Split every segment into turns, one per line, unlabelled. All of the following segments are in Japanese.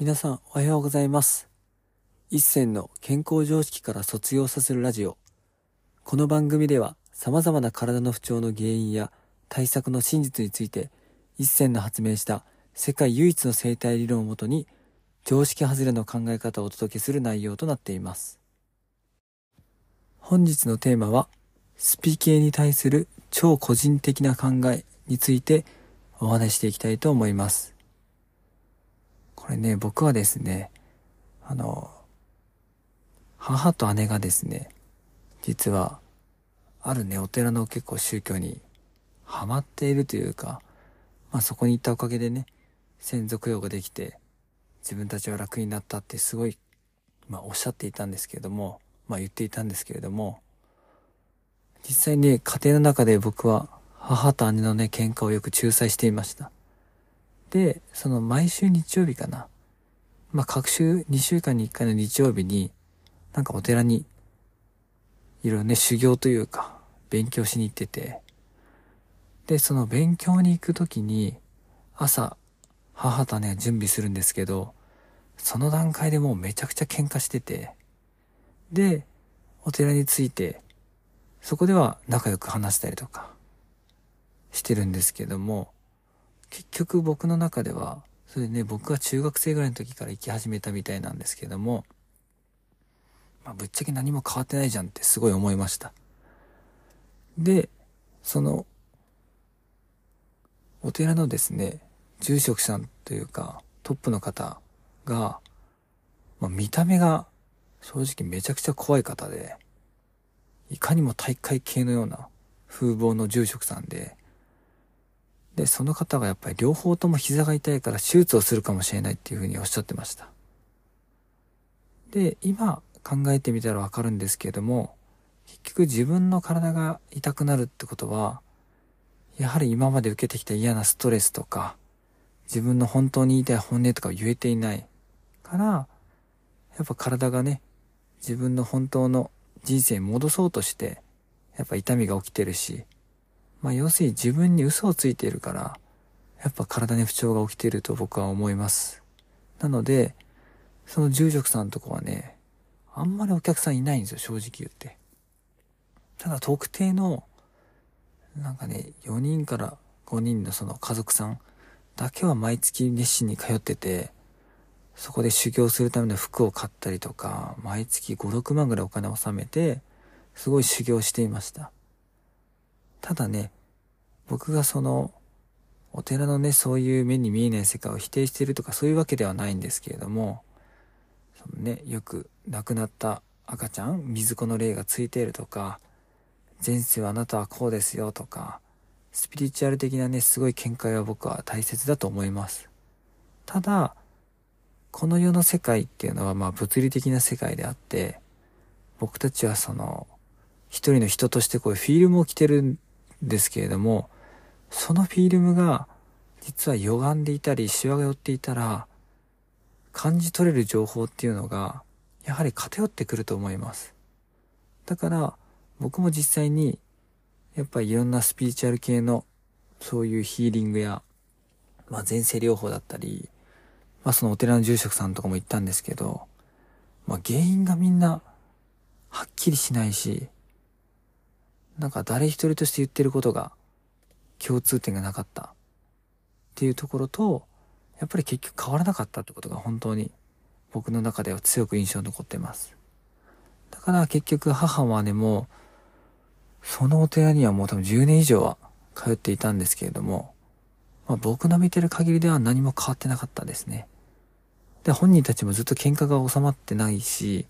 皆さんおはようございます。一銭の健康常識から卒業させるラジオ。この番組では様々な体の不調の原因や対策の真実について一銭の発明した世界唯一の生態理論をもとに常識外れの考え方をお届けする内容となっています。本日のテーマはスピ系に対する超個人的な考えについてお話ししていきたいと思います。これね、僕はですね、あの、母と姉がですね、実は、あるね、お寺の結構宗教にハマっているというか、まあそこに行ったおかげでね、専属用ができて、自分たちは楽になったってすごい、まあおっしゃっていたんですけれども、まあ言っていたんですけれども、実際ね、家庭の中で僕は母と姉のね、喧嘩をよく仲裁していました。で、その毎週日曜日かな。まあ、各週2週間に1回の日曜日に、なんかお寺に、いろいろね、修行というか、勉強しに行ってて、で、その勉強に行くときに、朝、母と姉が準備するんですけど、その段階でもうめちゃくちゃ喧嘩してて、で、お寺に着いて、そこでは仲良く話したりとか、してるんですけども、結局僕の中では、それでね、僕が中学生ぐらいの時から行き始めたみたいなんですけども、まあ、ぶっちゃけ何も変わってないじゃんってすごい思いました。で、その、お寺のですね、住職さんというか、トップの方が、まあ、見た目が正直めちゃくちゃ怖い方で、いかにも大会系のような風貌の住職さんで、で、その方がやっぱり両方とも膝が痛いから手術をするかもしれないっていうふうにおっしゃってました。で、今考えてみたらわかるんですけれども、結局自分の体が痛くなるってことは、やはり今まで受けてきた嫌なストレスとか、自分の本当に言いたい本音とかを言えていないから、やっぱ体がね、自分の本当の人生に戻そうとして、やっぱ痛みが起きてるし、まあ要するに自分に嘘をついているから、やっぱ体に不調が起きていると僕は思います。なので、その住職さんのとこはね、あんまりお客さんいないんですよ、正直言って。ただ特定の、なんかね、4人から5人のその家族さんだけは毎月熱心に通ってて、そこで修行するための服を買ったりとか、毎月5、6万ぐらいお金を納めて、すごい修行していました。ただね、僕がその、お寺のね、そういう目に見えない世界を否定しているとかそういうわけではないんですけれども、そのね、よく亡くなった赤ちゃん、水子の霊がついているとか、前世はあなたはこうですよとか、スピリチュアル的なね、すごい見解は僕は大切だと思います。ただ、この世の世界っていうのはまあ物理的な世界であって、僕たちはその、一人の人としてこういうフィルムを着てるですけれども、そのフィルムが実は歪んでいたり、シワが寄っていたら、感じ取れる情報っていうのが、やはり偏ってくると思います。だから、僕も実際に、やっぱりいろんなスピリチュアル系の、そういうヒーリングや、まあ前世療法だったり、まあそのお寺の住職さんとかも言ったんですけど、まあ原因がみんな、はっきりしないし、なんか誰一人として言ってることが共通点がなかったっていうところと、やっぱり結局変わらなかったってことが本当に僕の中では強く印象に残ってます。だから結局母も姉もう、そのお寺にはもう多分10年以上は通っていたんですけれども、まあ、僕の見てる限りでは何も変わってなかったですね。で、本人たちもずっと喧嘩が収まってないし、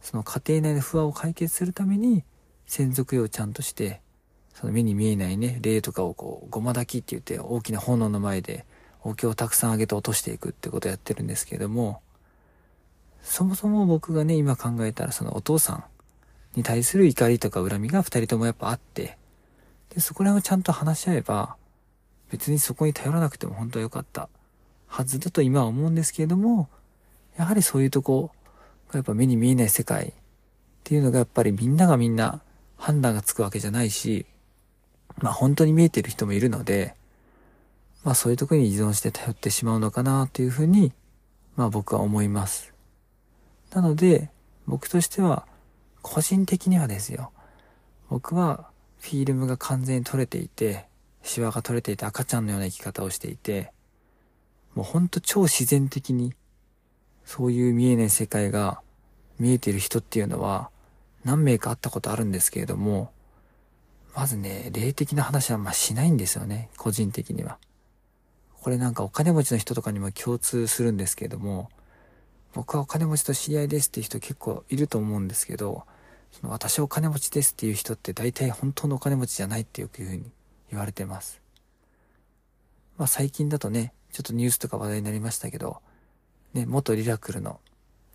その家庭内の不和を解決するために、専属用ちゃんとして、その目に見えないね、霊とかをこう、ごま炊きって言って大きな炎の前でお経をたくさんあげて落としていくってことをやってるんですけれども、そもそも僕がね、今考えたらそのお父さんに対する怒りとか恨みが二人ともやっぱあって、で、そこら辺をちゃんと話し合えば、別にそこに頼らなくても本当は良かったはずだと今は思うんですけれども、やはりそういうとこやっぱ目に見えない世界っていうのがやっぱりみんながみんな判断がつくわけじゃないし、まあ本当に見えてる人もいるので、まあそういうところに依存して頼ってしまうのかなというふうにまあ僕は思います。なので、僕としては、個人的にはですよ。僕は、フィルムが完全に取れていて、シワが取れていて赤ちゃんのような生き方をしていて、もうほんと超自然的に、そういう見えない世界が見えている人っていうのは、何名か会ったことあるんですけれども、まずね、霊的な話はまあしないんですよね、個人的には。これなんかお金持ちの人とかにも共通するんですけれども、僕はお金持ちと知り合いですっていう人結構いると思うんですけど、その私お金持ちですっていう人って大体本当のお金持ちじゃないっていうふうに言われてます。まあ最近だとね、ちょっとニュースとか話題になりましたけど、ね、元リラクルの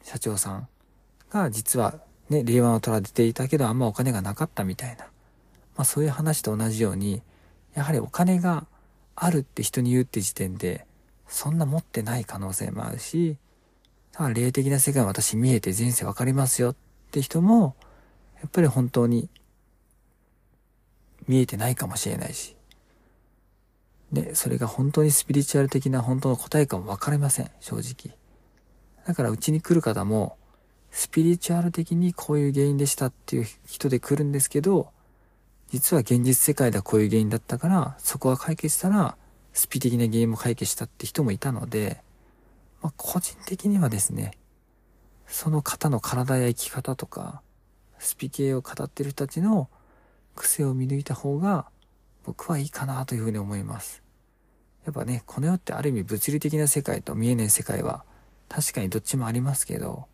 社長さんが実はね、令和の虎出ていたけどあんまお金がなかったみたいな。まあそういう話と同じように、やはりお金があるって人に言うって時点で、そんな持ってない可能性もあるし、だから霊的な世界は私見えて前世わかりますよって人も、やっぱり本当に見えてないかもしれないし。で、それが本当にスピリチュアル的な本当の答えかもわかりません、正直。だからうちに来る方も、スピリチュアル的にこういう原因でしたっていう人で来るんですけど、実は現実世界ではこういう原因だったから、そこが解決したら、スピ的な原因も解決したって人もいたので、まあ、個人的にはですね、その方の体や生き方とか、スピ系を語ってる人たちの癖を見抜いた方が、僕はいいかなというふうに思います。やっぱね、この世ってある意味物理的な世界と見えない世界は、確かにどっちもありますけど、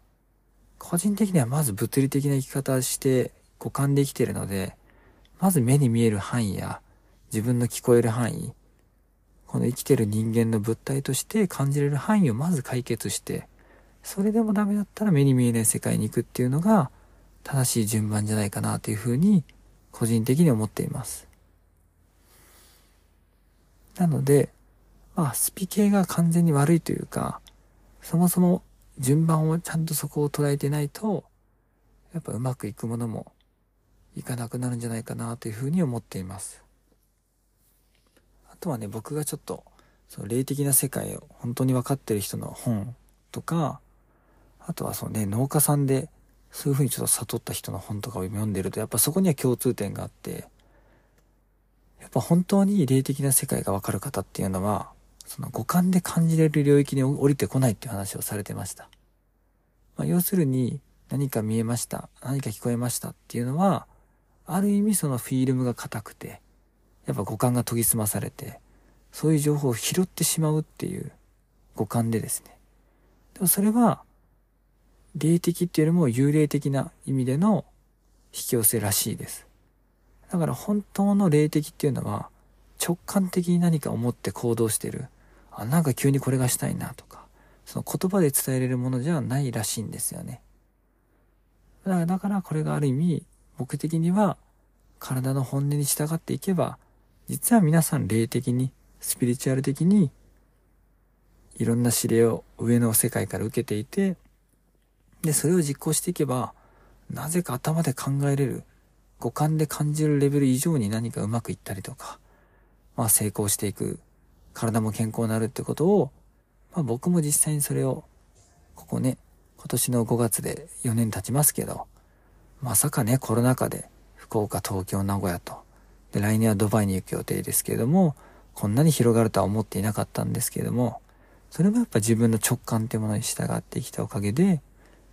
個人的にはまず物理的な生き方して五感で生きてるので、まず目に見える範囲や自分の聞こえる範囲、この生きてる人間の物体として感じれる範囲をまず解決して、それでもダメだったら目に見えない世界に行くっていうのが正しい順番じゃないかなというふうに個人的に思っています。なので、まあ、スピ系が完全に悪いというか、そもそも順番をちゃんとそこを捉えてないと、やっぱうまくいくものもいかなくなるんじゃないかなというふうに思っています。あとはね、僕がちょっと、その霊的な世界を本当に分かってる人の本とか、あとはそのね、農家さんでそういうふうにちょっと悟った人の本とかを読んでると、やっぱそこには共通点があって、やっぱ本当に霊的な世界が分かる方っていうのは、その五感で感じれる領域に降りてこないっていう話をされてました。まあ、要するに、何か見えました、何か聞こえましたっていうのは、ある意味そのフィルムが硬くて、やっぱ五感が研ぎ澄まされて、そういう情報を拾ってしまうっていう五感でですね。でもそれは、霊的っていうよりも幽霊的な意味での引き寄せらしいです。だから本当の霊的っていうのは直感的に何か思って行動してる。あ、なんか急にこれがしたいなとか、その言葉で伝えれるものじゃないらしいんですよね。だからこれがある意味僕的には体の本音に従っていけば、実は皆さん霊的に、スピリチュアル的に、いろんな指令を上の世界から受けていて、で、それを実行していけば、なぜか頭で考えれる、五感で感じるレベル以上に何かうまくいったりとか、まあ成功していく、体も健康になるってことを、まあ僕も実際にそれを、ここね、今年の5月で4年経ちますけど、まさかね、コロナ禍で、福岡、東京、名古屋と、で、来年はドバイに行く予定ですけれども、こんなに広がるとは思っていなかったんですけれども、それもやっぱ自分の直感っていうものに従ってきたおかげで、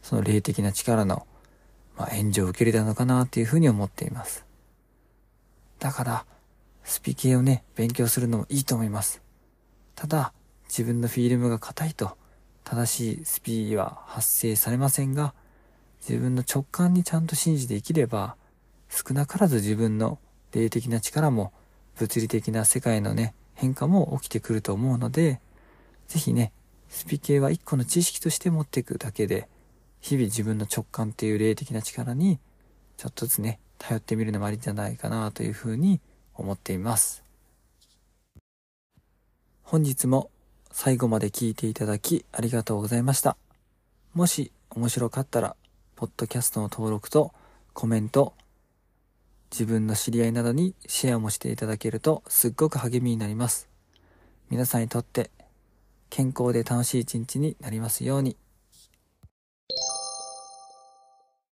その霊的な力の、まあ、援助を受け入れたのかなっていうふうに思っています。だから、スピ系をね、勉強するのもいいと思います。ただ、自分のフィルムが硬いと、正しいスピーは発生されませんが、自分の直感にちゃんと信じて生きれば、少なからず自分の霊的な力も、物理的な世界のね、変化も起きてくると思うので、ぜひね、スピ系は一個の知識として持っていくだけで、日々自分の直感っていう霊的な力に、ちょっとずつね、頼ってみるのもありじゃないかなというふうに思っています。本日も最後まで聞いていただきありがとうございました。もし面白かったら、ポッドキャストの登録とコメント、自分の知り合いなどにシェアもしていただけるとすっごく励みになります。皆さんにとって健康で楽しい一日になりますように。